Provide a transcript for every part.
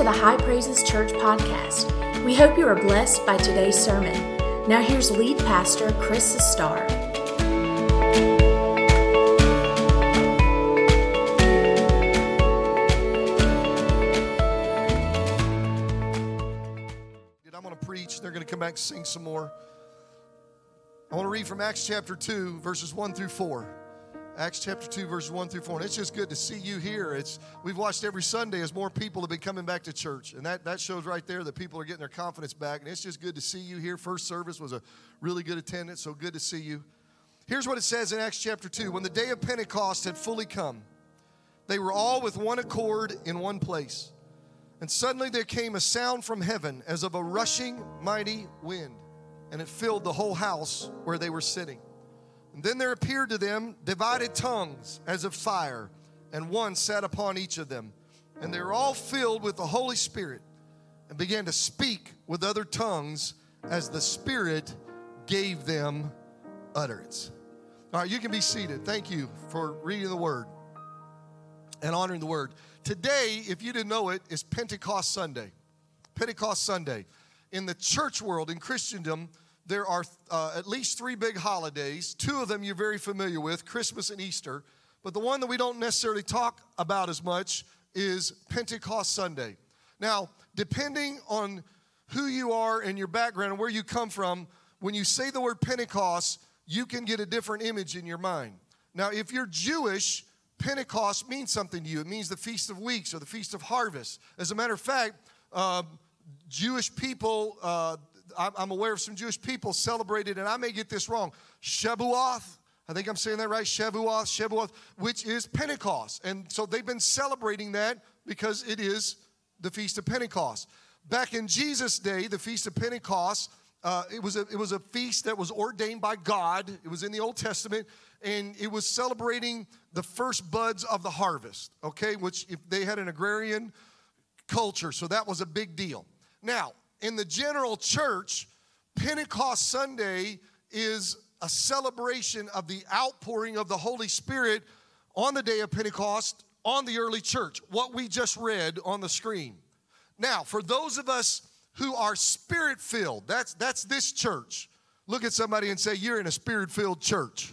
to the High Praises Church podcast. We hope you are blessed by today's sermon. Now, here's lead pastor Chris Sustar. I'm going to preach. They're going to come back and sing some more. I want to read from Acts chapter 2, verses 1 through 4. Acts chapter 2, verses 1 through 4. And it's just good to see you here. It's we've watched every Sunday as more people have been coming back to church. And that, that shows right there that people are getting their confidence back. And it's just good to see you here. First service was a really good attendance, so good to see you. Here's what it says in Acts chapter 2. When the day of Pentecost had fully come, they were all with one accord in one place. And suddenly there came a sound from heaven as of a rushing mighty wind, and it filled the whole house where they were sitting. And then there appeared to them divided tongues as of fire, and one sat upon each of them. And they were all filled with the Holy Spirit and began to speak with other tongues as the Spirit gave them utterance. All right, you can be seated. Thank you for reading the word and honoring the word. Today, if you didn't know it, is Pentecost Sunday. Pentecost Sunday. In the church world, in Christendom, there are uh, at least three big holidays. Two of them you're very familiar with Christmas and Easter. But the one that we don't necessarily talk about as much is Pentecost Sunday. Now, depending on who you are and your background and where you come from, when you say the word Pentecost, you can get a different image in your mind. Now, if you're Jewish, Pentecost means something to you. It means the Feast of Weeks or the Feast of Harvest. As a matter of fact, uh, Jewish people, uh, I'm aware of some Jewish people celebrated, and I may get this wrong, Shavuot. I think I'm saying that right, Shavuot, Shavuot, which is Pentecost. And so they've been celebrating that because it is the Feast of Pentecost. Back in Jesus' day, the Feast of Pentecost, uh, it, was a, it was a feast that was ordained by God. It was in the Old Testament, and it was celebrating the first buds of the harvest, okay, which if they had an agrarian culture, so that was a big deal. Now, in the general church, Pentecost Sunday is a celebration of the outpouring of the Holy Spirit on the day of Pentecost on the early church, what we just read on the screen. Now, for those of us who are spirit filled, that's, that's this church. Look at somebody and say, You're in a spirit filled church.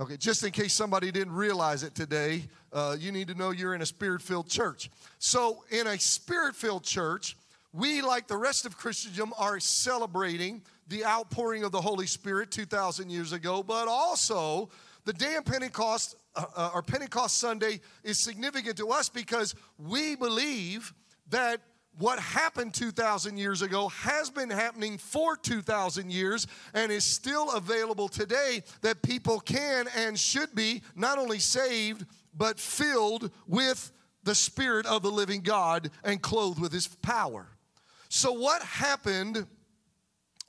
Okay, just in case somebody didn't realize it today, uh, you need to know you're in a spirit filled church. So, in a spirit filled church, we, like the rest of Christendom, are celebrating the outpouring of the Holy Spirit 2,000 years ago, but also the day of Pentecost, uh, uh, or Pentecost Sunday, is significant to us because we believe that what happened 2,000 years ago has been happening for 2,000 years and is still available today that people can and should be not only saved, but filled with the Spirit of the living God and clothed with His power. So, what happened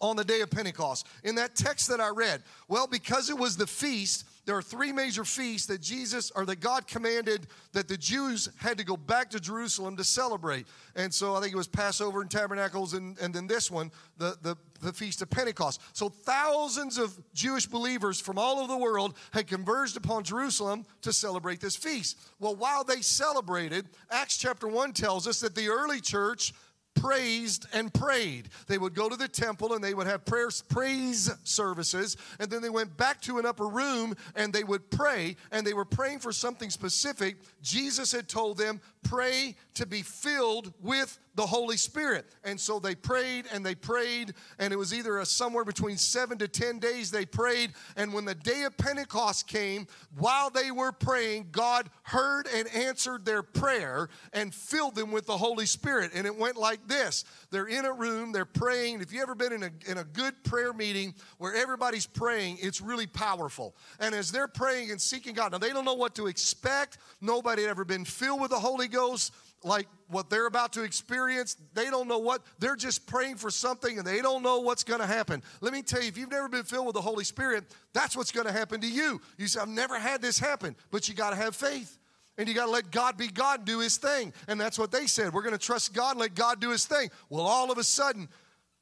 on the day of Pentecost? In that text that I read, well, because it was the feast, there are three major feasts that Jesus or that God commanded that the Jews had to go back to Jerusalem to celebrate. And so I think it was Passover and Tabernacles, and, and then this one, the, the, the Feast of Pentecost. So thousands of Jewish believers from all over the world had converged upon Jerusalem to celebrate this feast. Well, while they celebrated, Acts chapter 1 tells us that the early church praised and prayed. They would go to the temple and they would have prayers, praise services, and then they went back to an upper room and they would pray, and they were praying for something specific. Jesus had told them, pray to be filled with the Holy Spirit. And so they prayed and they prayed, and it was either a somewhere between seven to 10 days they prayed. And when the day of Pentecost came, while they were praying, God heard and answered their prayer and filled them with the Holy Spirit. And it went like this they're in a room, they're praying. If you've ever been in a, in a good prayer meeting where everybody's praying, it's really powerful. And as they're praying and seeking God, now they don't know what to expect. Nobody had ever been filled with the Holy Ghost like what they're about to experience. They don't know what, they're just praying for something and they don't know what's going to happen. Let me tell you, if you've never been filled with the Holy Spirit, that's what's going to happen to you. You say, I've never had this happen, but you got to have faith. And you got to let God be God and do his thing. And that's what they said. We're going to trust God and let God do his thing. Well, all of a sudden,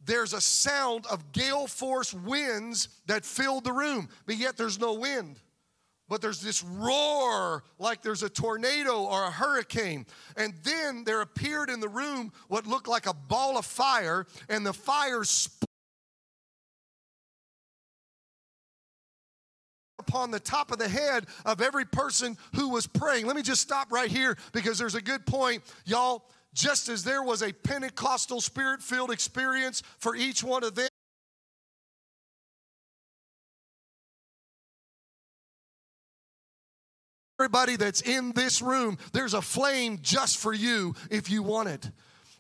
there's a sound of gale force winds that filled the room, but yet there's no wind. But there's this roar like there's a tornado or a hurricane. And then there appeared in the room what looked like a ball of fire, and the fire sp- upon the top of the head of every person who was praying. Let me just stop right here because there's a good point. Y'all, just as there was a Pentecostal spirit filled experience for each one of them. Everybody that's in this room, there's a flame just for you if you want it.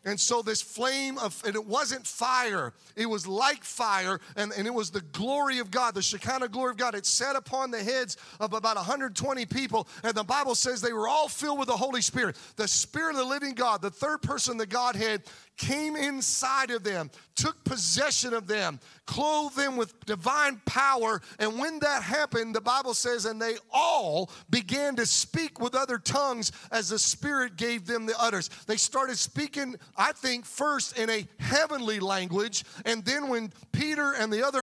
And so this flame of, and it wasn't fire, it was like fire, and, and it was the glory of God, the Shekinah glory of God. It set upon the heads of about 120 people, and the Bible says they were all filled with the Holy Spirit. The Spirit of the living God, the third person, the Godhead, came inside of them, took possession of them, clothed them with divine power. And when that happened, the Bible says, and they all began to speak with other tongues as the Spirit gave them the utters. They started speaking, I think, first in a heavenly language. And then when Peter and the other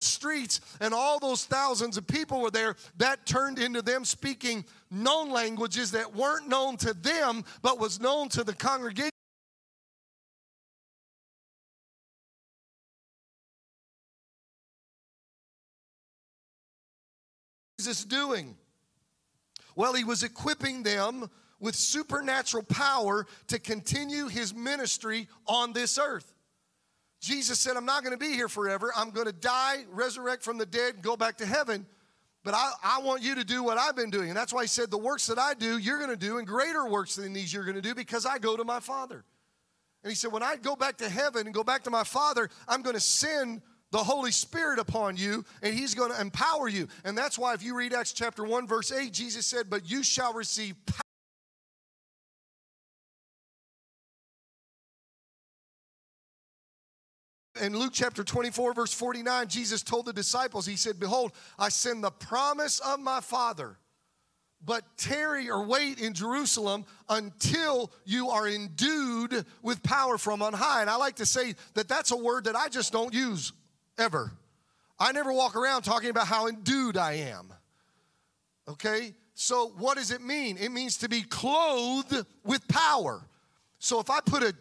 streets and all those thousands of people were there, that turned into them speaking known languages that weren't known to them, but was known to the congregation. Jesus doing? Well, he was equipping them with supernatural power to continue his ministry on this earth. Jesus said, I'm not going to be here forever. I'm going to die, resurrect from the dead, go back to heaven. But I, I want you to do what I've been doing. And that's why he said, The works that I do, you're going to do, and greater works than these you're going to do because I go to my Father. And he said, When I go back to heaven and go back to my Father, I'm going to send the Holy Spirit upon you, and He's going to empower you. And that's why, if you read Acts chapter 1, verse 8, Jesus said, But you shall receive in Luke chapter 24, verse 49, Jesus told the disciples, He said, Behold, I send the promise of my Father, but tarry or wait in Jerusalem until you are endued with power from on high. And I like to say that that's a word that I just don't use ever. I never walk around talking about how endued I am. Okay? So, what does it mean? It means to be clothed with power. So, if I put a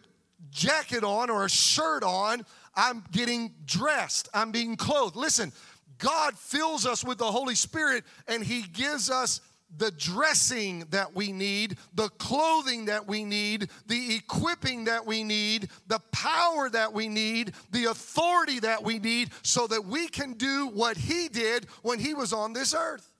jacket on or a shirt on, I'm getting dressed, I'm being clothed. Listen, God fills us with the Holy Spirit and He gives us the dressing that we need, the clothing that we need, the equipping that we need, the power that we need, the authority that we need, so that we can do what He did when He was on this earth.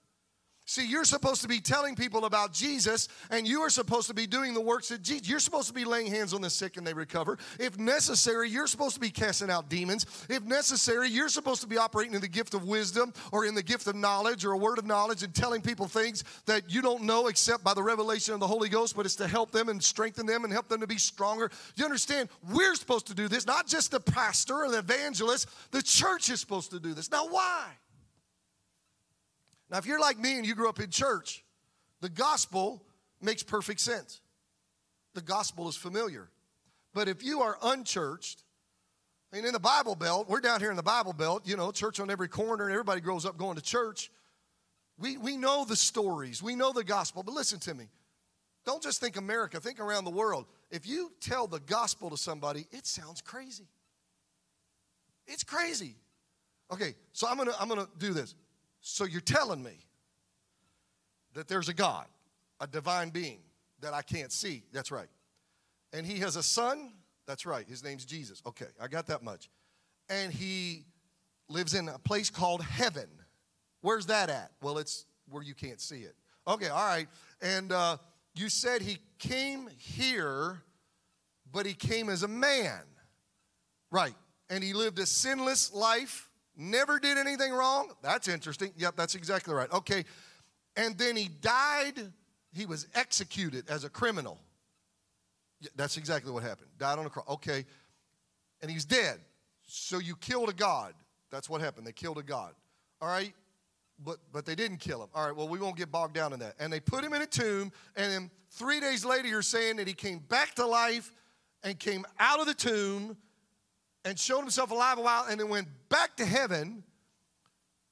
See, you're supposed to be telling people about Jesus, and you are supposed to be doing the works that Jesus. You're supposed to be laying hands on the sick and they recover. If necessary, you're supposed to be casting out demons. If necessary, you're supposed to be operating in the gift of wisdom or in the gift of knowledge or a word of knowledge and telling people things that you don't know except by the revelation of the Holy Ghost, but it's to help them and strengthen them and help them to be stronger. You understand? We're supposed to do this, not just the pastor or the evangelist. The church is supposed to do this. Now, why? Now, if you're like me and you grew up in church, the gospel makes perfect sense. The gospel is familiar. But if you are unchurched, and in the Bible Belt, we're down here in the Bible Belt, you know, church on every corner, and everybody grows up going to church. We, we know the stories, we know the gospel, but listen to me. Don't just think America, think around the world. If you tell the gospel to somebody, it sounds crazy. It's crazy. Okay, so I'm gonna I'm gonna do this. So you're telling me that there's a God, a divine being that I can't see. That's right. And he has a son. That's right. His name's Jesus. Okay, I got that much. And he lives in a place called heaven. Where's that at? Well, it's where you can't see it. Okay, all right. And uh, you said he came here, but he came as a man. Right. And he lived a sinless life never did anything wrong. That's interesting. Yep, that's exactly right. Okay. And then he died, he was executed as a criminal. Yeah, that's exactly what happened. Died on a cross. Okay. And he's dead. So you killed a God. That's what happened. They killed a God. All right. But, but they didn't kill him. All right, well, we won't get bogged down in that. And they put him in a tomb, and then three days later, you're saying that he came back to life and came out of the tomb and showed himself alive a while and then went back to heaven.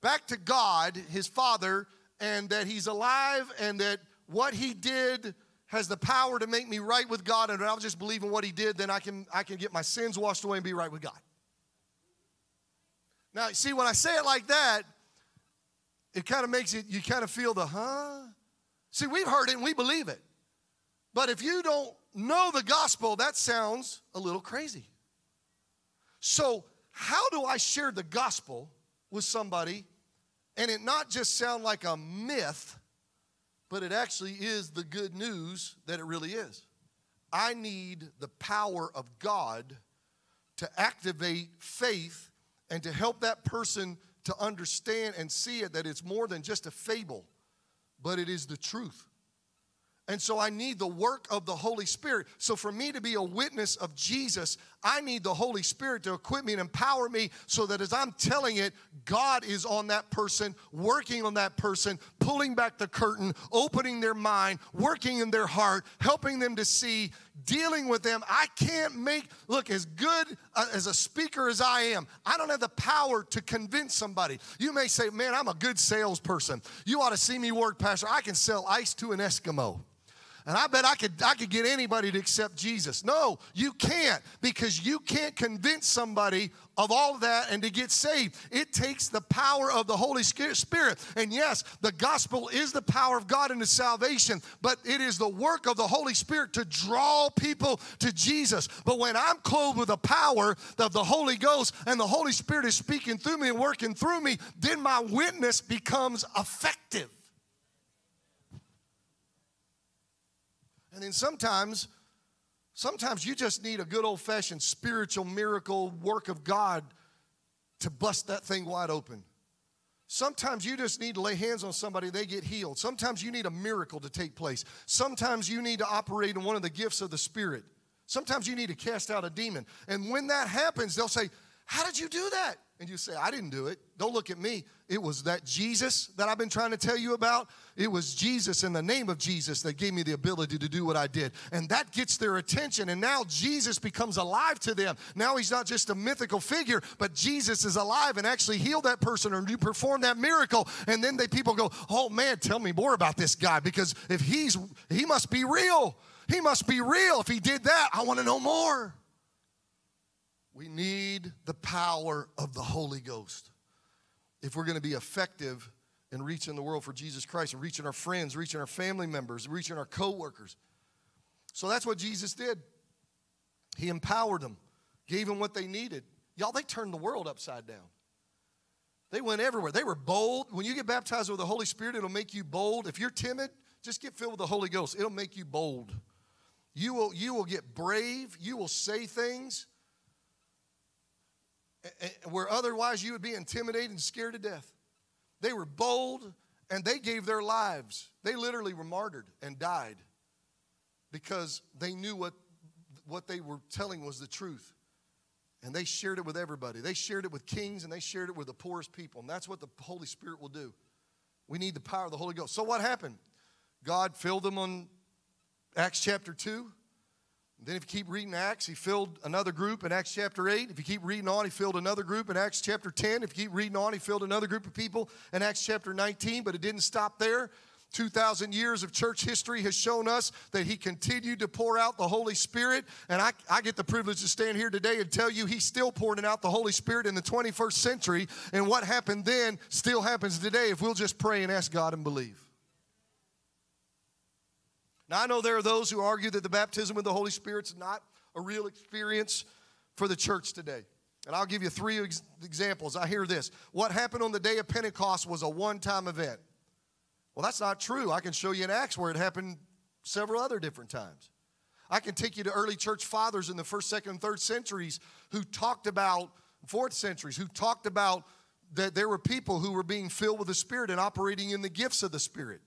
back to God, his Father, and that he's alive and that what he did has the power to make me right with God, and I'll just believe in what he did, then I can, I can get my sins washed away and be right with God. Now, see, when I say it like that, it kind of makes it, you kind of feel the, huh? See, we've heard it and we believe it. But if you don't know the gospel, that sounds a little crazy. So, how do I share the gospel with somebody and it not just sound like a myth, but it actually is the good news that it really is? I need the power of God to activate faith and to help that person to understand and see it that it's more than just a fable, but it is the truth. And so I need the work of the Holy Spirit. So for me to be a witness of Jesus, I need the Holy Spirit to equip me and empower me so that as I'm telling it, God is on that person, working on that person, pulling back the curtain, opening their mind, working in their heart, helping them to see, dealing with them. I can't make, look, as good uh, as a speaker as I am, I don't have the power to convince somebody. You may say, man, I'm a good salesperson. You ought to see me work, Pastor. I can sell ice to an Eskimo. And I bet I could, I could get anybody to accept Jesus. No, you can't because you can't convince somebody of all of that and to get saved. It takes the power of the Holy Spirit. And yes, the gospel is the power of God into salvation, but it is the work of the Holy Spirit to draw people to Jesus. But when I'm clothed with the power of the Holy Ghost and the Holy Spirit is speaking through me and working through me, then my witness becomes effective. And then sometimes, sometimes you just need a good old fashioned spiritual miracle work of God to bust that thing wide open. Sometimes you just need to lay hands on somebody, they get healed. Sometimes you need a miracle to take place. Sometimes you need to operate in one of the gifts of the Spirit. Sometimes you need to cast out a demon. And when that happens, they'll say, How did you do that? and you say, I didn't do it. Don't look at me. It was that Jesus that I've been trying to tell you about. It was Jesus in the name of Jesus that gave me the ability to do what I did. And that gets their attention. And now Jesus becomes alive to them. Now he's not just a mythical figure, but Jesus is alive and actually healed that person or you perform that miracle. And then they people go, Oh man, tell me more about this guy because if he's he must be real. He must be real. If he did that, I want to know more. We need the power of the Holy Ghost if we're going to be effective in reaching the world for Jesus Christ and reaching our friends, reaching our family members, reaching our coworkers. So that's what Jesus did. He empowered them, gave them what they needed. Y'all, they turned the world upside down. They went everywhere. They were bold. When you get baptized with the Holy Spirit, it'll make you bold. If you're timid, just get filled with the Holy Ghost. It'll make you bold. You will, you will get brave. You will say things where otherwise you would be intimidated and scared to death. They were bold and they gave their lives. They literally were martyred and died because they knew what, what they were telling was the truth. And they shared it with everybody. They shared it with kings and they shared it with the poorest people. And that's what the Holy Spirit will do. We need the power of the Holy Ghost. So, what happened? God filled them on Acts chapter 2. Then, if you keep reading Acts, he filled another group in Acts chapter 8. If you keep reading on, he filled another group in Acts chapter 10. If you keep reading on, he filled another group of people in Acts chapter 19. But it didn't stop there. 2,000 years of church history has shown us that he continued to pour out the Holy Spirit. And I, I get the privilege to stand here today and tell you he's still pouring out the Holy Spirit in the 21st century. And what happened then still happens today if we'll just pray and ask God and believe. Now, I know there are those who argue that the baptism with the Holy Spirit is not a real experience for the church today. And I'll give you three ex- examples. I hear this. What happened on the day of Pentecost was a one time event. Well, that's not true. I can show you in Acts where it happened several other different times. I can take you to early church fathers in the first, second, and third centuries who talked about, fourth centuries, who talked about that there were people who were being filled with the Spirit and operating in the gifts of the Spirit.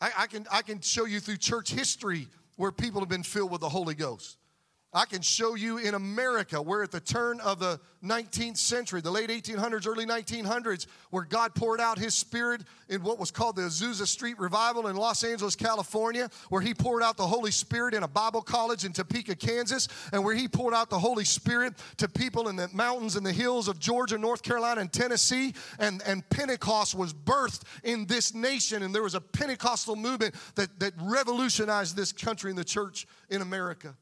I, I, can, I can show you through church history where people have been filled with the Holy Ghost. I can show you in America where at the turn of the 19th century, the late 1800s, early 1900s, where God poured out his spirit in what was called the Azusa Street Revival in Los Angeles, California, where he poured out the Holy Spirit in a Bible college in Topeka, Kansas, and where he poured out the Holy Spirit to people in the mountains and the hills of Georgia, North Carolina, and Tennessee. And, and Pentecost was birthed in this nation, and there was a Pentecostal movement that, that revolutionized this country and the church in America.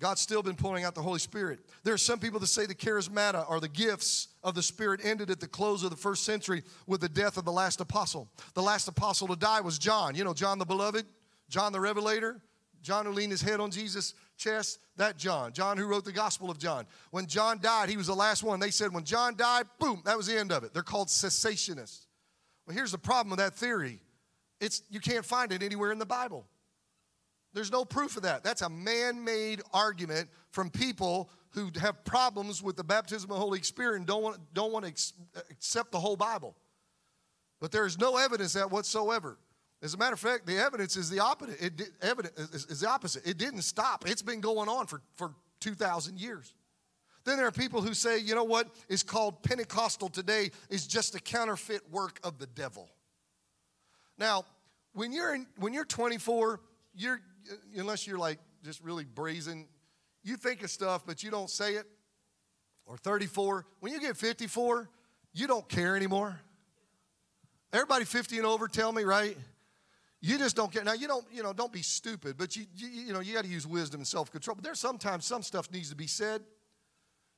God's still been pouring out the Holy Spirit. There are some people that say the charismata or the gifts of the Spirit ended at the close of the first century with the death of the last apostle. The last apostle to die was John. You know, John the Beloved, John the Revelator, John who leaned his head on Jesus' chest. That John, John who wrote the Gospel of John. When John died, he was the last one. They said when John died, boom, that was the end of it. They're called cessationists. Well, here's the problem with that theory it's, you can't find it anywhere in the Bible. There's no proof of that. That's a man made argument from people who have problems with the baptism of the Holy Spirit and don't want, don't want to ex- accept the whole Bible. But there is no evidence that whatsoever. As a matter of fact, the evidence is the opposite. It did, evidence is, is the opposite. It didn't stop. It's been going on for, for 2,000 years. Then there are people who say, you know what is called Pentecostal today is just a counterfeit work of the devil. Now, when you're in, when you're 24, you're unless you're like just really brazen, you think of stuff, but you don't say it. Or 34. When you get 54, you don't care anymore. Everybody 50 and over tell me, right? You just don't care. Now you don't, you know, don't be stupid, but you, you, you know, you got to use wisdom and self-control. But there's sometimes some stuff needs to be said.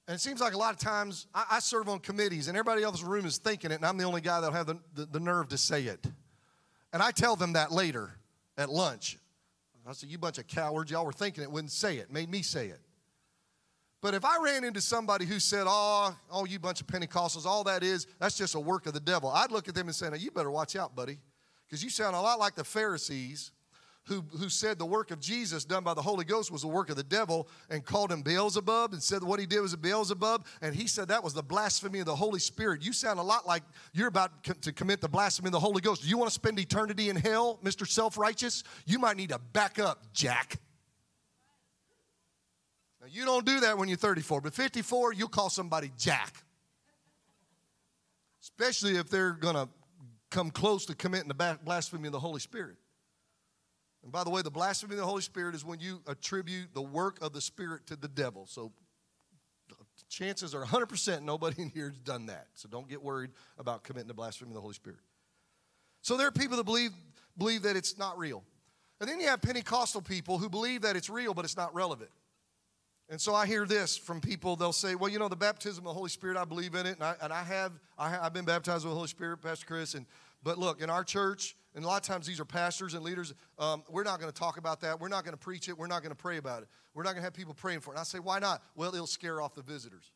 And it seems like a lot of times I, I serve on committees and everybody else in the room is thinking it, and I'm the only guy that'll have the, the, the nerve to say it. And I tell them that later at lunch. I said, You bunch of cowards, y'all were thinking it, wouldn't say it, made me say it. But if I ran into somebody who said, Oh, oh, you bunch of Pentecostals, all that is, that's just a work of the devil, I'd look at them and say, Now, you better watch out, buddy, because you sound a lot like the Pharisees who, who said the work of Jesus done by the Holy Ghost was the work of the devil and called him Beelzebub and said what he did was a Beelzebub. And he said that was the blasphemy of the Holy Spirit. You sound a lot like you're about to commit the blasphemy of the Holy Ghost. Do you want to spend eternity in hell, Mr. Self Righteous? You might need to back up, Jack. Now, you don't do that when you're 34, but 54, you'll call somebody Jack. Especially if they're going to come close to committing the blasphemy of the Holy Spirit. And by the way, the blasphemy of the Holy Spirit is when you attribute the work of the Spirit to the devil. So chances are 100% nobody in here has done that. So don't get worried about committing the blasphemy of the Holy Spirit. So there are people that believe, believe that it's not real. And then you have Pentecostal people who believe that it's real, but it's not relevant. And so I hear this from people. They'll say, well, you know, the baptism of the Holy Spirit, I believe in it. And I, and I have, I have, I've been baptized with the Holy Spirit, Pastor Chris. And, but look, in our church, and a lot of times these are pastors and leaders. Um, we're not going to talk about that. We're not going to preach it. We're not going to pray about it. We're not going to have people praying for it. And I say, why not? Well, it'll scare off the visitors.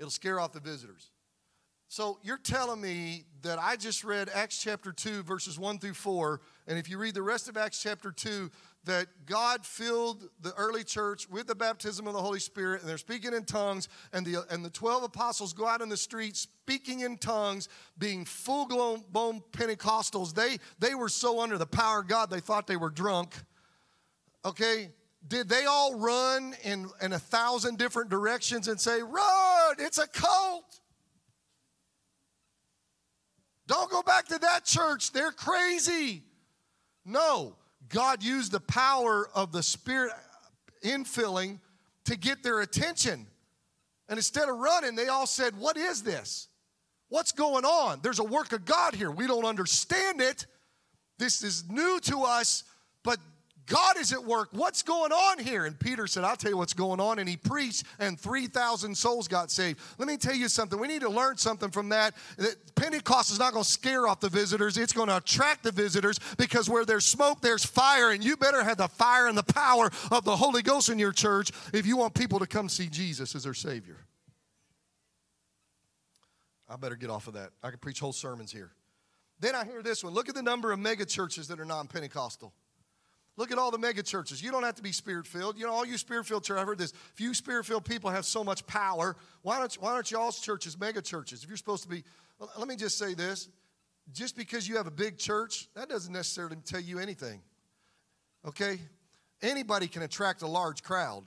It'll scare off the visitors. So you're telling me that I just read Acts chapter 2, verses 1 through 4, and if you read the rest of Acts chapter 2, that God filled the early church with the baptism of the Holy Spirit, and they're speaking in tongues, and the, and the 12 apostles go out in the streets speaking in tongues, being full blown Pentecostals. They, they were so under the power of God, they thought they were drunk. Okay? Did they all run in, in a thousand different directions and say, Run, it's a cult? Don't go back to that church, they're crazy. No God used the power of the Spirit infilling to get their attention. And instead of running, they all said, What is this? What's going on? There's a work of God here. We don't understand it. This is new to us, but God is at work. What's going on here? And Peter said, I'll tell you what's going on. And he preached, and 3,000 souls got saved. Let me tell you something. We need to learn something from that. Pentecost is not going to scare off the visitors, it's going to attract the visitors because where there's smoke, there's fire. And you better have the fire and the power of the Holy Ghost in your church if you want people to come see Jesus as their Savior. I better get off of that. I could preach whole sermons here. Then I hear this one. Look at the number of mega churches that are non Pentecostal. Look at all the mega churches. You don't have to be spirit filled. You know, all you spirit filled church, I've heard this. You spirit filled people have so much power, why don't, why don't y'all's churches mega churches? If you're supposed to be, let me just say this just because you have a big church, that doesn't necessarily tell you anything. Okay? Anybody can attract a large crowd.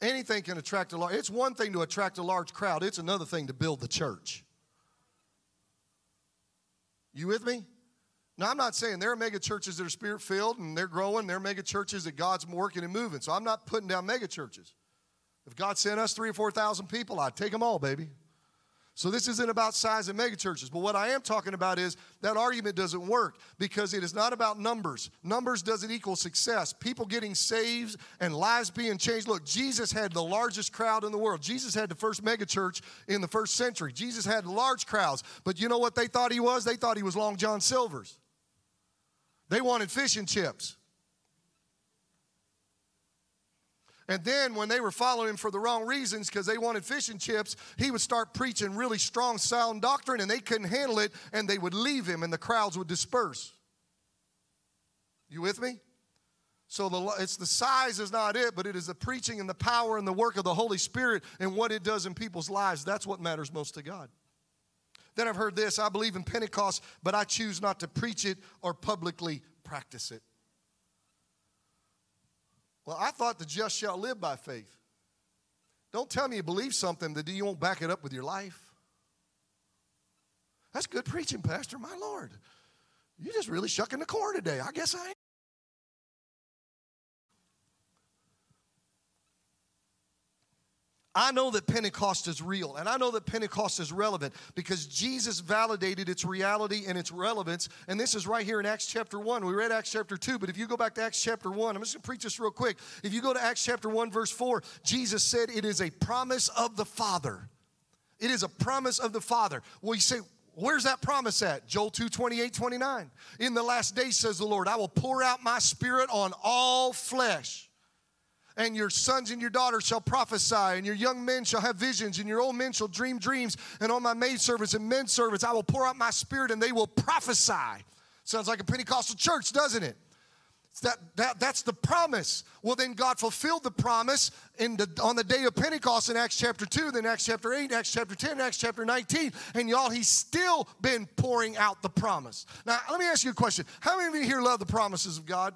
Anything can attract a large. It's one thing to attract a large crowd. It's another thing to build the church. You with me? Now, I'm not saying there are mega churches that are spirit filled and they're growing. There are mega churches that God's working and moving. So I'm not putting down mega churches. If God sent us three or 4,000 people, I'd take them all, baby. So this isn't about size and megachurches, but what I am talking about is that argument doesn't work because it is not about numbers. Numbers doesn't equal success. People getting saved and lives being changed. Look, Jesus had the largest crowd in the world. Jesus had the first megachurch in the first century. Jesus had large crowds, but you know what they thought he was? They thought he was Long John Silver's. They wanted fish and chips. And then when they were following him for the wrong reasons because they wanted fish and chips, he would start preaching really strong, sound doctrine and they couldn't handle it and they would leave him and the crowds would disperse. You with me? So the, it's the size is not it, but it is the preaching and the power and the work of the Holy Spirit and what it does in people's lives. That's what matters most to God. Then I've heard this I believe in Pentecost, but I choose not to preach it or publicly practice it. Well, I thought the just shall live by faith. Don't tell me you believe something that you won't back it up with your life. That's good preaching, Pastor, my Lord. You're just really shucking the corn today. I guess I I know that Pentecost is real, and I know that Pentecost is relevant because Jesus validated its reality and its relevance. And this is right here in Acts chapter 1. We read Acts chapter 2, but if you go back to Acts chapter 1, I'm just gonna preach this real quick. If you go to Acts chapter 1, verse 4, Jesus said, It is a promise of the Father. It is a promise of the Father. Well, you say, Where's that promise at? Joel 2 28, 29. In the last days, says the Lord, I will pour out my spirit on all flesh and your sons and your daughters shall prophesy, and your young men shall have visions, and your old men shall dream dreams, and on my maidservants and men servants I will pour out my spirit, and they will prophesy. Sounds like a Pentecostal church, doesn't it? That, that, that's the promise. Well, then God fulfilled the promise in the, on the day of Pentecost in Acts chapter 2, then Acts chapter 8, Acts chapter 10, Acts chapter 19. And y'all, He's still been pouring out the promise. Now, let me ask you a question. How many of you here love the promises of God?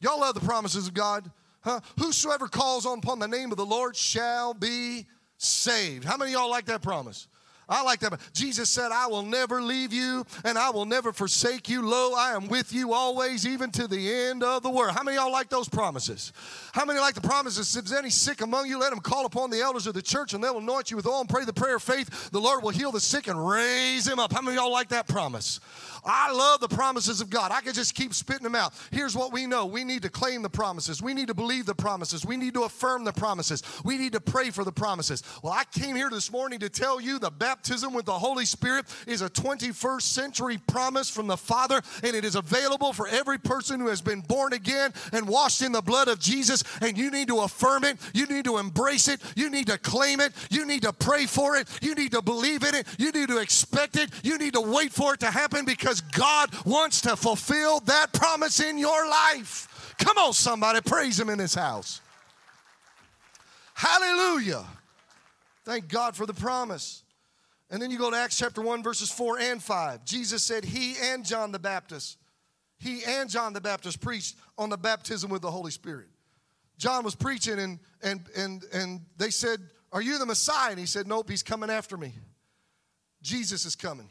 Y'all love the promises of God? Huh? Whosoever calls on upon the name of the Lord shall be saved. How many y'all like that promise? I like that. Jesus said, I will never leave you and I will never forsake you. Lo, I am with you always, even to the end of the world. How many y'all like those promises? How many like the promises? If there's any sick among you, let them call upon the elders of the church and they'll anoint you with oil and pray the prayer of faith. The Lord will heal the sick and raise him up. How many y'all like that promise? I love the promises of God. I could just keep spitting them out. Here's what we know we need to claim the promises, we need to believe the promises, we need to affirm the promises, we need to pray for the promises. Well, I came here this morning to tell you the baptism with the Holy Spirit is a 21st century promise from the Father, and it is available for every person who has been born again and washed in the blood of Jesus. And you need to affirm it, you need to embrace it, you need to claim it, you need to pray for it, you need to believe in it, you need to expect it, you need to wait for it to happen because because God wants to fulfill that promise in your life. Come on, somebody, praise Him in this house. Hallelujah. Thank God for the promise. And then you go to Acts chapter 1, verses 4 and 5. Jesus said, He and John the Baptist, he and John the Baptist preached on the baptism with the Holy Spirit. John was preaching, and, and, and, and they said, Are you the Messiah? And he said, Nope, he's coming after me. Jesus is coming.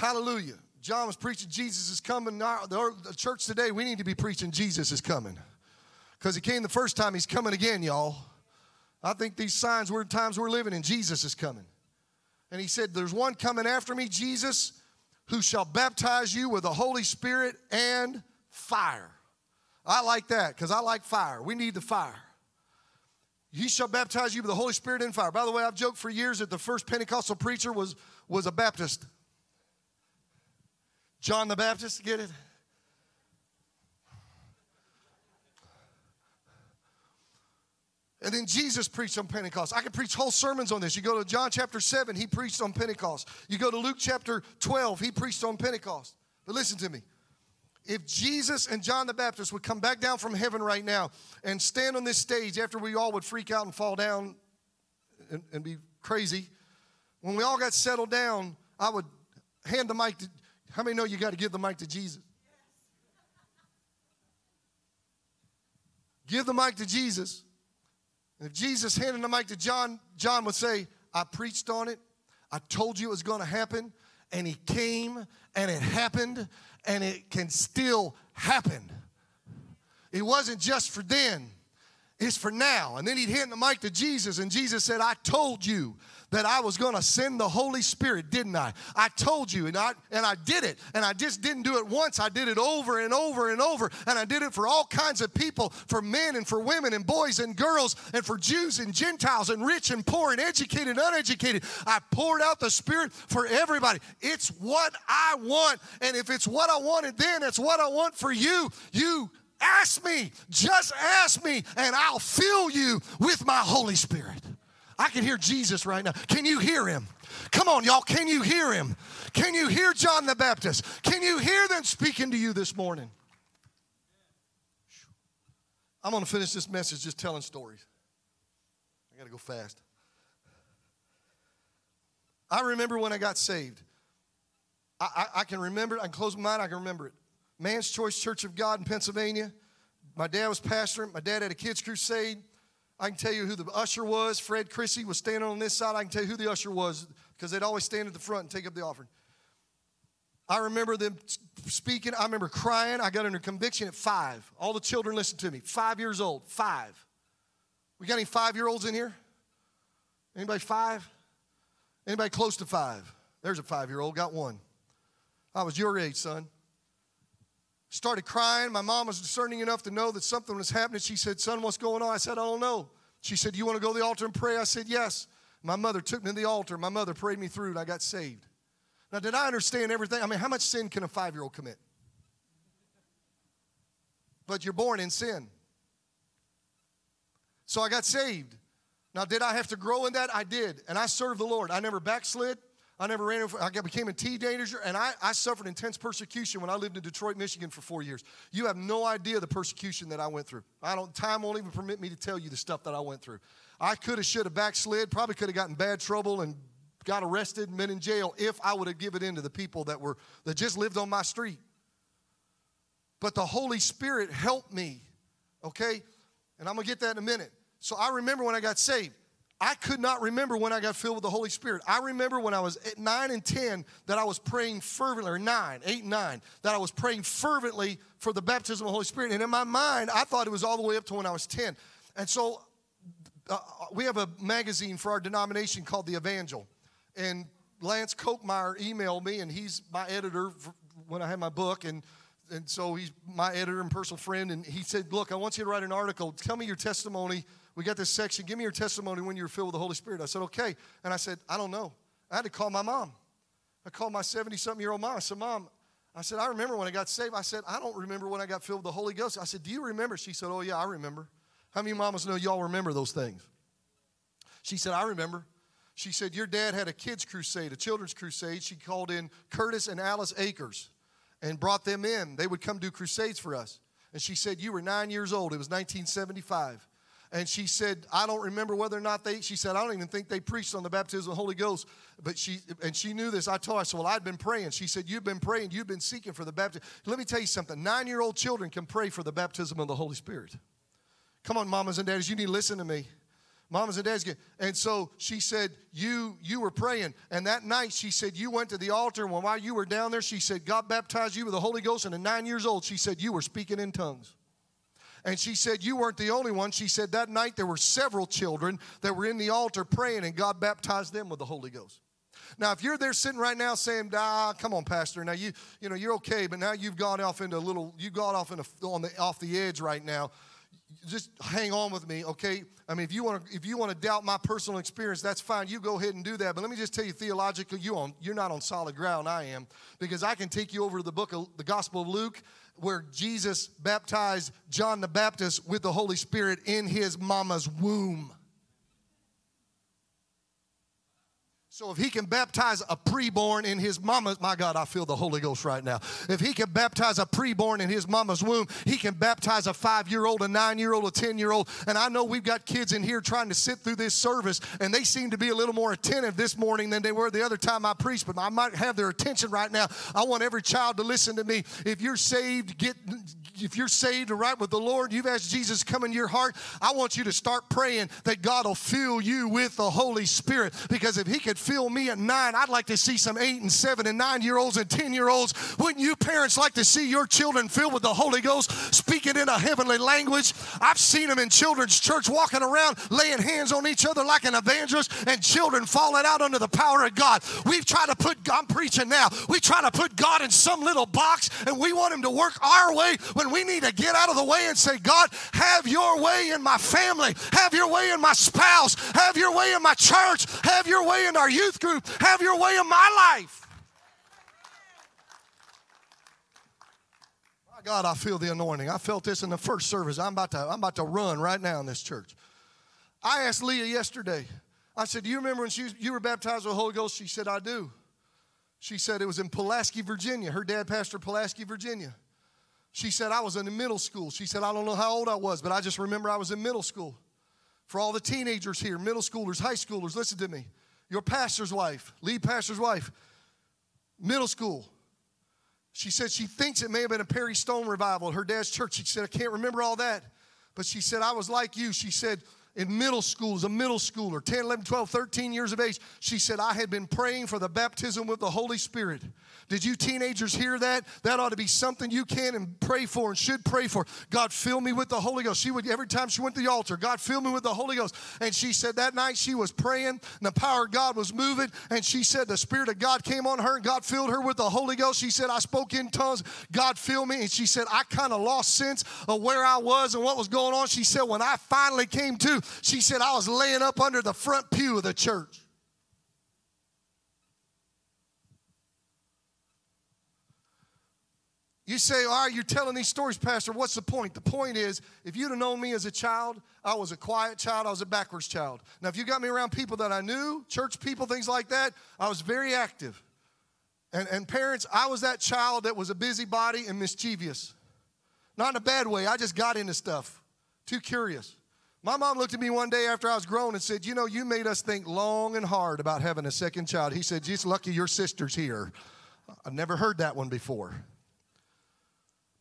Hallelujah. John was preaching Jesus is coming. Now the church today, we need to be preaching Jesus is coming. Because he came the first time, he's coming again, y'all. I think these signs we're times we're living in, Jesus is coming. And he said, There's one coming after me, Jesus, who shall baptize you with the Holy Spirit and fire. I like that because I like fire. We need the fire. He shall baptize you with the Holy Spirit and fire. By the way, I've joked for years that the first Pentecostal preacher was, was a Baptist. John the Baptist, get it? And then Jesus preached on Pentecost. I could preach whole sermons on this. You go to John chapter 7, he preached on Pentecost. You go to Luke chapter 12, he preached on Pentecost. But listen to me. If Jesus and John the Baptist would come back down from heaven right now and stand on this stage after we all would freak out and fall down and, and be crazy, when we all got settled down, I would hand the mic to how many know you got to give the mic to Jesus? give the mic to Jesus. And if Jesus handed the mic to John, John would say, I preached on it. I told you it was going to happen. And he came and it happened and it can still happen. It wasn't just for then, it's for now. And then he'd hand the mic to Jesus, and Jesus said, I told you that I was going to send the Holy Spirit, didn't I? I told you, and I and I did it. And I just didn't do it once. I did it over and over and over. And I did it for all kinds of people, for men and for women and boys and girls, and for Jews and Gentiles and rich and poor and educated and uneducated. I poured out the Spirit for everybody. It's what I want. And if it's what I wanted then, it's what I want for you. You ask me, just ask me, and I'll fill you with my Holy Spirit. I can hear Jesus right now. Can you hear him? Come on, y'all. Can you hear him? Can you hear John the Baptist? Can you hear them speaking to you this morning? I'm going to finish this message just telling stories. I got to go fast. I remember when I got saved. I, I, I, can remember it. I can close my mind. I can remember it. Manns Choice Church of God in Pennsylvania. My dad was pastoring. My dad had a kids' crusade. I can tell you who the usher was. Fred Chrissy was standing on this side. I can tell you who the usher was because they'd always stand at the front and take up the offering. I remember them speaking. I remember crying. I got under conviction at five. All the children listened to me. Five years old. Five. We got any five year olds in here? Anybody five? Anybody close to five? There's a five year old. Got one. I was your age, son. Started crying. My mom was discerning enough to know that something was happening. She said, Son, what's going on? I said, I don't know. She said, You want to go to the altar and pray? I said, Yes. My mother took me to the altar. My mother prayed me through, and I got saved. Now, did I understand everything? I mean, how much sin can a five year old commit? But you're born in sin. So I got saved. Now, did I have to grow in that? I did. And I served the Lord. I never backslid. I never ran. I became a teenager, and I, I suffered intense persecution when I lived in Detroit, Michigan, for four years. You have no idea the persecution that I went through. I don't. Time won't even permit me to tell you the stuff that I went through. I could have, should have backslid. Probably could have gotten bad trouble and got arrested and been in jail if I would have given in to the people that were that just lived on my street. But the Holy Spirit helped me. Okay, and I'm gonna get that in a minute. So I remember when I got saved. I could not remember when I got filled with the Holy Spirit. I remember when I was at nine and 10 that I was praying fervently, or nine, eight and nine, that I was praying fervently for the baptism of the Holy Spirit. And in my mind, I thought it was all the way up to when I was 10. And so uh, we have a magazine for our denomination called The Evangel. And Lance Colkmire emailed me, and he's my editor when I had my book. And and so he's my editor and personal friend. And he said, Look, I want you to write an article. Tell me your testimony we got this section. Give me your testimony when you were filled with the Holy Spirit. I said, okay. And I said, I don't know. I had to call my mom. I called my 70 something year old mom. I said, Mom, I said, I remember when I got saved. I said, I don't remember when I got filled with the Holy Ghost. I said, Do you remember? She said, Oh, yeah, I remember. How many mamas know y'all remember those things? She said, I remember. She said, Your dad had a kids' crusade, a children's crusade. She called in Curtis and Alice Akers and brought them in. They would come do crusades for us. And she said, You were nine years old. It was 1975 and she said, I don't remember whether or not they, she said, I don't even think they preached on the baptism of the Holy Ghost. But she, and she knew this. I told her, I said, Well, I'd been praying. She said, You've been praying, you've been seeking for the baptism. Let me tell you something nine year old children can pray for the baptism of the Holy Spirit. Come on, mamas and daddies, you need to listen to me. Mamas and dads, get and so she said, "You you were praying, and that night she said you went to the altar, and while you were down there, she said God baptized you with the Holy Ghost, and at nine years old, she said you were speaking in tongues." And she said, You weren't the only one. She said, That night there were several children that were in the altar praying, and God baptized them with the Holy Ghost. Now, if you're there sitting right now saying, "Ah, come on, Pastor," now you you know you're okay, but now you've gone off into a little, you got off in a, on the off the edge right now. Just hang on with me, okay? I mean, if you want to if you want to doubt my personal experience, that's fine. You go ahead and do that. But let me just tell you, theologically, you on you're not on solid ground. I am because I can take you over to the book of the Gospel of Luke where Jesus baptized John the Baptist with the Holy Spirit in his mama's womb. So if he can baptize a preborn in his mama's, my God, I feel the Holy Ghost right now. If he can baptize a preborn in his mama's womb, he can baptize a five-year-old, a nine-year-old, a ten-year-old. And I know we've got kids in here trying to sit through this service, and they seem to be a little more attentive this morning than they were the other time I preached. But I might have their attention right now. I want every child to listen to me. If you're saved, get if you're saved and right with the Lord, you've asked Jesus come into your heart, I want you to start praying that God will fill you with the Holy Spirit. Because if He could fill me at nine, I'd like to see some eight and seven and nine year olds and 10 year olds. Wouldn't you parents like to see your children filled with the Holy Ghost, speaking in a heavenly language? I've seen them in children's church walking around, laying hands on each other like an evangelist, and children falling out under the power of God. We've tried to put, I'm preaching now, we try to put God in some little box and we want Him to work our way when we need to get out of the way and say, God, have your way in my family, have your way in my spouse, have your way in my church, have your way in our youth group, have your way in my life. My God, I feel the anointing. I felt this in the first service. I'm about to, I'm about to run right now in this church. I asked Leah yesterday, I said, Do you remember when she, you were baptized with the Holy Ghost? She said, I do. She said it was in Pulaski, Virginia. Her dad pastored Pulaski, Virginia. She said, I was in middle school. She said, I don't know how old I was, but I just remember I was in middle school. For all the teenagers here, middle schoolers, high schoolers, listen to me. Your pastor's wife, lead pastor's wife, middle school. She said she thinks it may have been a Perry Stone revival at her dad's church. She said, I can't remember all that. But she said, I was like you. She said, in middle school, as a middle schooler, 10, 11, 12, 13 years of age, she said, I had been praying for the baptism with the Holy Spirit. Did you teenagers hear that? That ought to be something you can and pray for and should pray for. God, fill me with the Holy Ghost. She would, every time she went to the altar, God, fill me with the Holy Ghost. And she said that night she was praying and the power of God was moving. And she said the Spirit of God came on her and God filled her with the Holy Ghost. She said, I spoke in tongues. God filled me. And she said, I kind of lost sense of where I was and what was going on. She said, when I finally came to, she said, I was laying up under the front pew of the church. You say, all right, you're telling these stories, Pastor. What's the point? The point is, if you'd have known me as a child, I was a quiet child, I was a backwards child. Now, if you got me around people that I knew, church people, things like that, I was very active. And, and parents, I was that child that was a busybody and mischievous. Not in a bad way, I just got into stuff. Too curious. My mom looked at me one day after I was grown and said, You know, you made us think long and hard about having a second child. He said, Just lucky your sister's here. I've never heard that one before.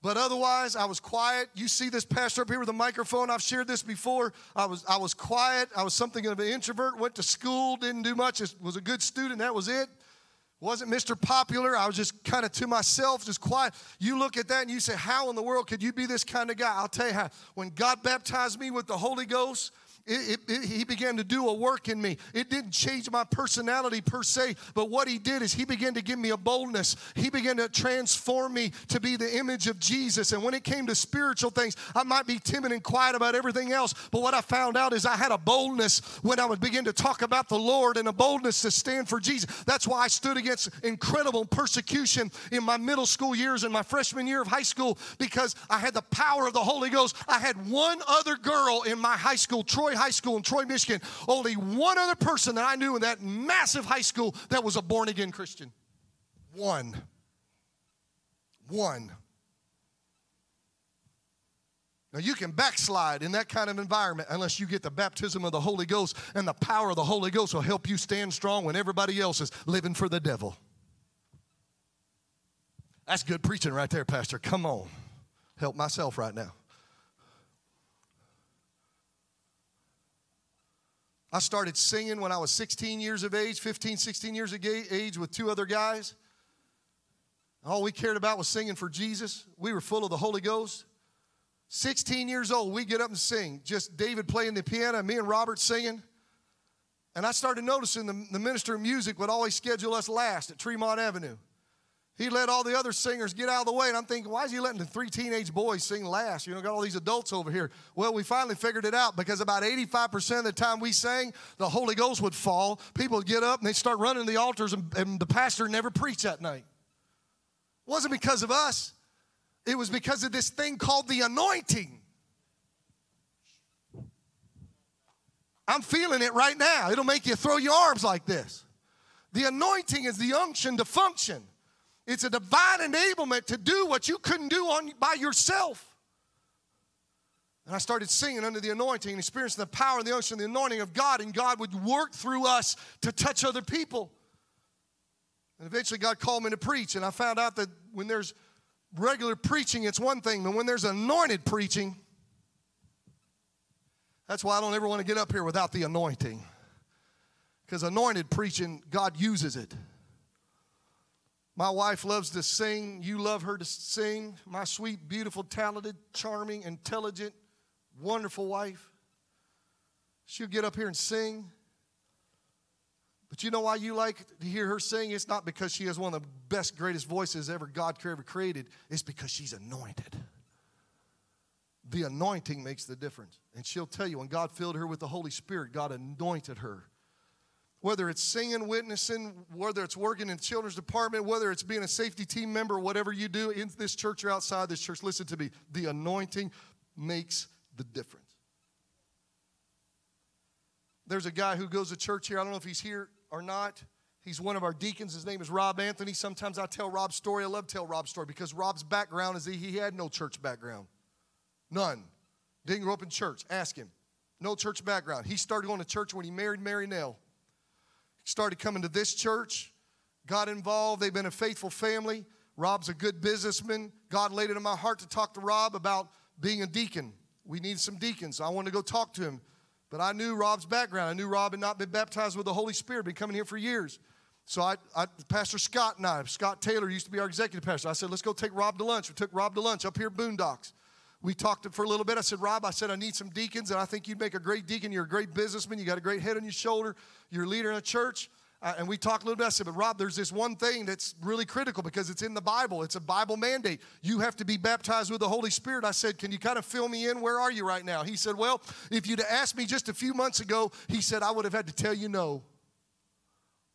But otherwise, I was quiet. You see this pastor up here with a microphone. I've shared this before. I was, I was quiet. I was something of an introvert. Went to school, didn't do much. Was a good student. That was it. Wasn't Mr. Popular. I was just kind of to myself, just quiet. You look at that and you say, How in the world could you be this kind of guy? I'll tell you how. When God baptized me with the Holy Ghost, it, it, it, he began to do a work in me. It didn't change my personality per se, but what he did is he began to give me a boldness. He began to transform me to be the image of Jesus. And when it came to spiritual things, I might be timid and quiet about everything else, but what I found out is I had a boldness when I would begin to talk about the Lord and a boldness to stand for Jesus. That's why I stood against incredible persecution in my middle school years and my freshman year of high school because I had the power of the Holy Ghost. I had one other girl in my high school, Troy High School in Troy, Michigan, only one other person that I knew in that massive high school that was a born again Christian. One. One. Now, you can backslide in that kind of environment unless you get the baptism of the Holy Ghost, and the power of the Holy Ghost will help you stand strong when everybody else is living for the devil. That's good preaching right there, Pastor. Come on. Help myself right now. I started singing when I was 16 years of age, 15, 16 years of age with two other guys. All we cared about was singing for Jesus. We were full of the Holy Ghost. 16 years old, we get up and sing. Just David playing the piano, me and Robert singing. And I started noticing the, the minister of music would always schedule us last at Tremont Avenue. He let all the other singers get out of the way, and I'm thinking, why is he letting the three teenage boys sing last? You know, got all these adults over here. Well, we finally figured it out because about 85% of the time we sang, the Holy Ghost would fall. People would get up and they'd start running the altars, and, and the pastor never preached that night. It wasn't because of us, it was because of this thing called the anointing. I'm feeling it right now. It'll make you throw your arms like this. The anointing is the unction to function. It's a divine enablement to do what you couldn't do on, by yourself. And I started singing under the anointing and experiencing the power and the unction, the anointing of God, and God would work through us to touch other people. And eventually, God called me to preach, and I found out that when there's regular preaching, it's one thing, but when there's anointed preaching, that's why I don't ever want to get up here without the anointing. Because anointed preaching, God uses it. My wife loves to sing. You love her to sing. My sweet, beautiful, talented, charming, intelligent, wonderful wife. She'll get up here and sing. But you know why you like to hear her sing? It's not because she has one of the best, greatest voices ever God ever created. It's because she's anointed. The anointing makes the difference. And she'll tell you when God filled her with the Holy Spirit, God anointed her. Whether it's singing, witnessing, whether it's working in children's department, whether it's being a safety team member, whatever you do in this church or outside this church, listen to me. The anointing makes the difference. There's a guy who goes to church here. I don't know if he's here or not. He's one of our deacons. His name is Rob Anthony. Sometimes I tell Rob's story. I love to tell Rob's story because Rob's background is he had no church background. None. Didn't grow up in church. Ask him. No church background. He started going to church when he married Mary Nell. Started coming to this church, got involved. They've been a faithful family. Rob's a good businessman. God laid it in my heart to talk to Rob about being a deacon. We need some deacons. I wanted to go talk to him. But I knew Rob's background. I knew Rob had not been baptized with the Holy Spirit, been coming here for years. So I, I, Pastor Scott and I, Scott Taylor used to be our executive pastor. I said, let's go take Rob to lunch. We took Rob to lunch up here at Boondocks. We talked for a little bit. I said, Rob, I said, I need some deacons, and I think you'd make a great deacon. You're a great businessman. You got a great head on your shoulder. You're a leader in a church. Uh, and we talked a little bit. I said, but Rob, there's this one thing that's really critical because it's in the Bible. It's a Bible mandate. You have to be baptized with the Holy Spirit. I said, can you kind of fill me in? Where are you right now? He said, well, if you'd asked me just a few months ago, he said, I would have had to tell you no.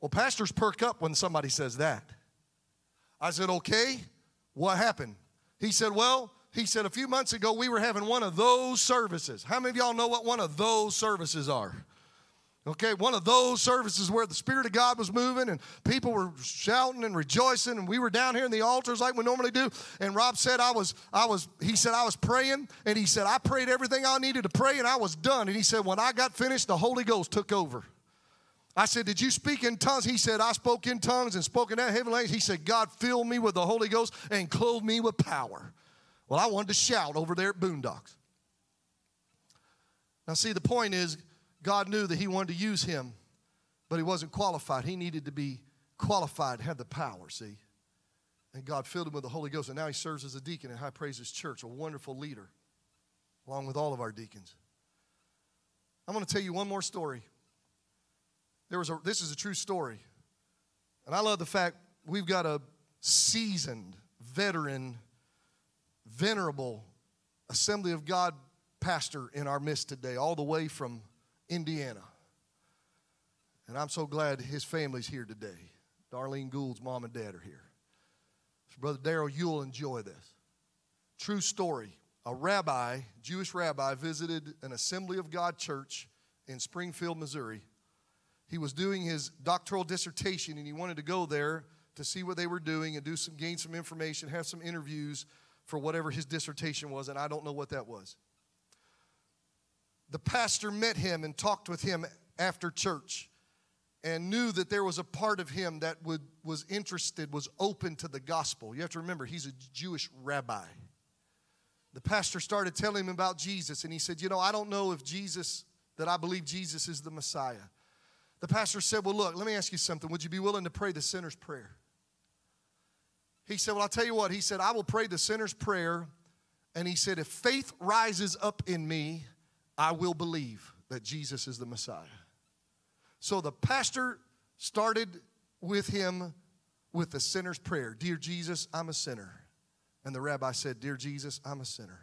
Well, pastors perk up when somebody says that. I said, okay, what happened? He said, well, he said, a few months ago, we were having one of those services. How many of y'all know what one of those services are? Okay, one of those services where the Spirit of God was moving and people were shouting and rejoicing, and we were down here in the altars like we normally do. And Rob said, I was, I was, he said, I was praying, and he said, I prayed everything I needed to pray, and I was done. And he said, when I got finished, the Holy Ghost took over. I said, Did you speak in tongues? He said, I spoke in tongues and spoke in that heavenly language. He said, God filled me with the Holy Ghost and clothed me with power. Well, I wanted to shout over there at Boondocks. Now, see, the point is, God knew that He wanted to use him, but he wasn't qualified. He needed to be qualified, had the power, see? And God filled him with the Holy Ghost, and now he serves as a deacon at High Praises Church, a wonderful leader, along with all of our deacons. I'm going to tell you one more story. There was a, this is a true story. And I love the fact we've got a seasoned, veteran, venerable Assembly of God pastor in our midst today, all the way from Indiana. And I'm so glad his family's here today. Darlene Gould's mom and dad are here. So Brother Daryl, you'll enjoy this. True story. A rabbi, Jewish rabbi, visited an Assembly of God church in Springfield, Missouri. He was doing his doctoral dissertation and he wanted to go there to see what they were doing and do some gain some information, have some interviews for whatever his dissertation was, and I don't know what that was the pastor met him and talked with him after church and knew that there was a part of him that would, was interested, was open to the gospel. You have to remember, he's a Jewish rabbi. The pastor started telling him about Jesus, and he said, You know, I don't know if Jesus, that I believe Jesus is the Messiah. The pastor said, Well, look, let me ask you something. Would you be willing to pray the sinner's prayer? He said, Well, I'll tell you what. He said, I will pray the sinner's prayer. And he said, If faith rises up in me, I will believe that Jesus is the Messiah. So the pastor started with him with the sinner's prayer Dear Jesus, I'm a sinner. And the rabbi said, Dear Jesus, I'm a sinner.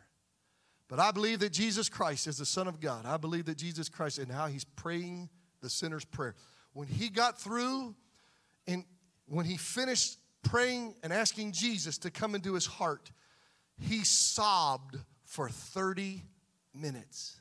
But I believe that Jesus Christ is the Son of God. I believe that Jesus Christ and how he's praying the sinner's prayer. When he got through and when he finished praying and asking Jesus to come into his heart, he sobbed for 30 minutes.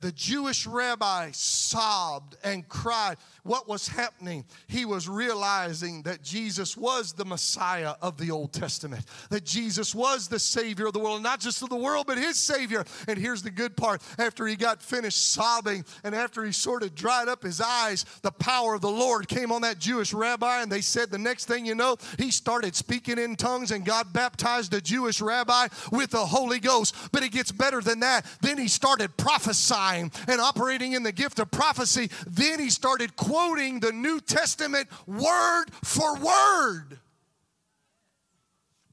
The Jewish rabbi sobbed and cried. What was happening? He was realizing that Jesus was the Messiah of the Old Testament, that Jesus was the Savior of the world, not just of the world, but his Savior. And here's the good part after he got finished sobbing and after he sort of dried up his eyes, the power of the Lord came on that Jewish rabbi. And they said the next thing you know, he started speaking in tongues and God baptized the Jewish rabbi with the Holy Ghost. But it gets better than that. Then he started prophesying and operating in the gift of prophecy, then he started quoting the New Testament word for word.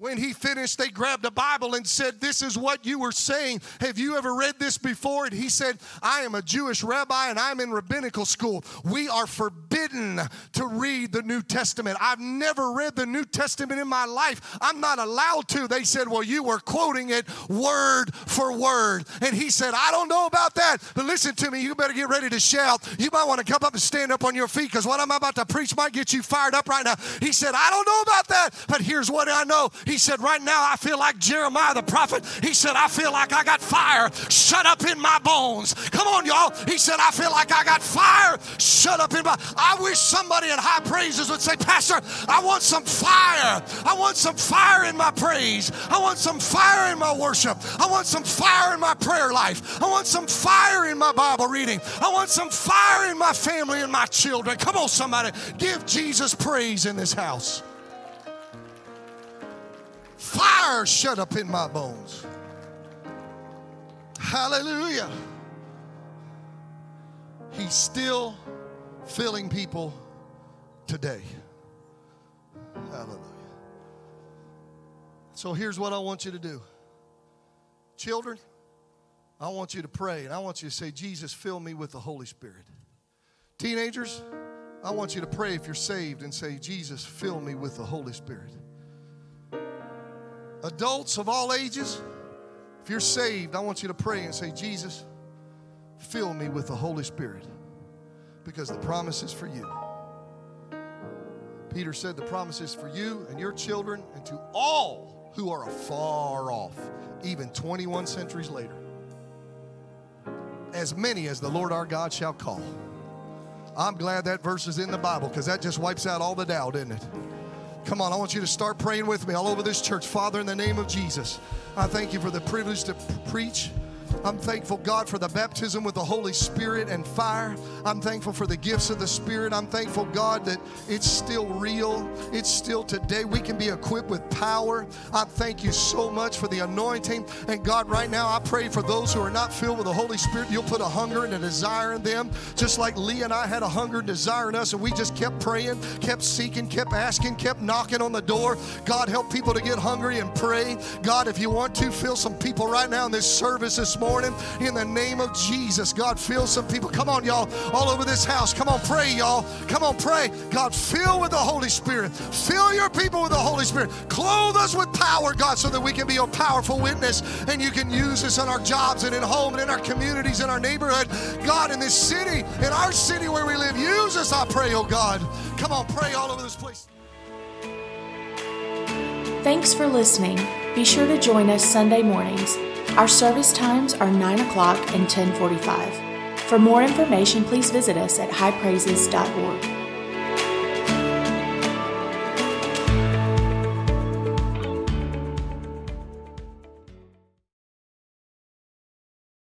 When he finished, they grabbed a Bible and said, This is what you were saying. Have you ever read this before? And he said, I am a Jewish rabbi and I'm in rabbinical school. We are forbidden to read the New Testament. I've never read the New Testament in my life. I'm not allowed to. They said, Well, you were quoting it word for word. And he said, I don't know about that, but listen to me. You better get ready to shout. You might want to come up and stand up on your feet because what I'm about to preach might get you fired up right now. He said, I don't know about that, but here's what I know. Said, Right now, I feel like Jeremiah the prophet. He said, I feel like I got fire shut up in my bones. Come on, y'all. He said, I feel like I got fire shut up in my. I wish somebody at high praises would say, Pastor, I want some fire. I want some fire in my praise. I want some fire in my worship. I want some fire in my prayer life. I want some fire in my Bible reading. I want some fire in my family and my children. Come on, somebody. Give Jesus praise in this house fire shut up in my bones. Hallelujah. He's still filling people today. Hallelujah. So here's what I want you to do. Children, I want you to pray and I want you to say, Jesus, fill me with the Holy Spirit. Teenagers, I want you to pray if you're saved and say, Jesus, fill me with the Holy Spirit adults of all ages, if you're saved, I want you to pray and say, Jesus, fill me with the Holy Spirit because the promise is for you. Peter said, The promise is for you and your children and to all who are afar off, even 21 centuries later. As many as the Lord our God shall call. I'm glad that verse is in the Bible because that just wipes out all the doubt, isn't it? Come on, I want you to start praying with me all over this church. Father, in the name of Jesus, I thank you for the privilege to preach. I'm thankful, God, for the baptism with the Holy Spirit and fire. I'm thankful for the gifts of the Spirit. I'm thankful, God, that it's still real. It's still today. We can be equipped with power. I thank you so much for the anointing. And God, right now, I pray for those who are not filled with the Holy Spirit, you'll put a hunger and a desire in them, just like Lee and I had a hunger and desire in us, and we just kept praying, kept seeking, kept asking, kept knocking on the door. God, help people to get hungry and pray. God, if you want to, fill some people right now in this service this morning in the name of Jesus. God, fill some people. Come on, y'all, all over this house. Come on, pray, y'all. Come on, pray. God, fill with the Holy Spirit. Fill your people with the Holy Spirit. Clothe us with power, God, so that we can be a powerful witness and you can use us in our jobs and in home and in our communities, in our neighborhood. God, in this city, in our city where we live, use us, I pray, oh God. Come on, pray all over this place. Thanks for listening. Be sure to join us Sunday mornings our service times are 9 o'clock and 1045. For more information, please visit us at highpraises.org.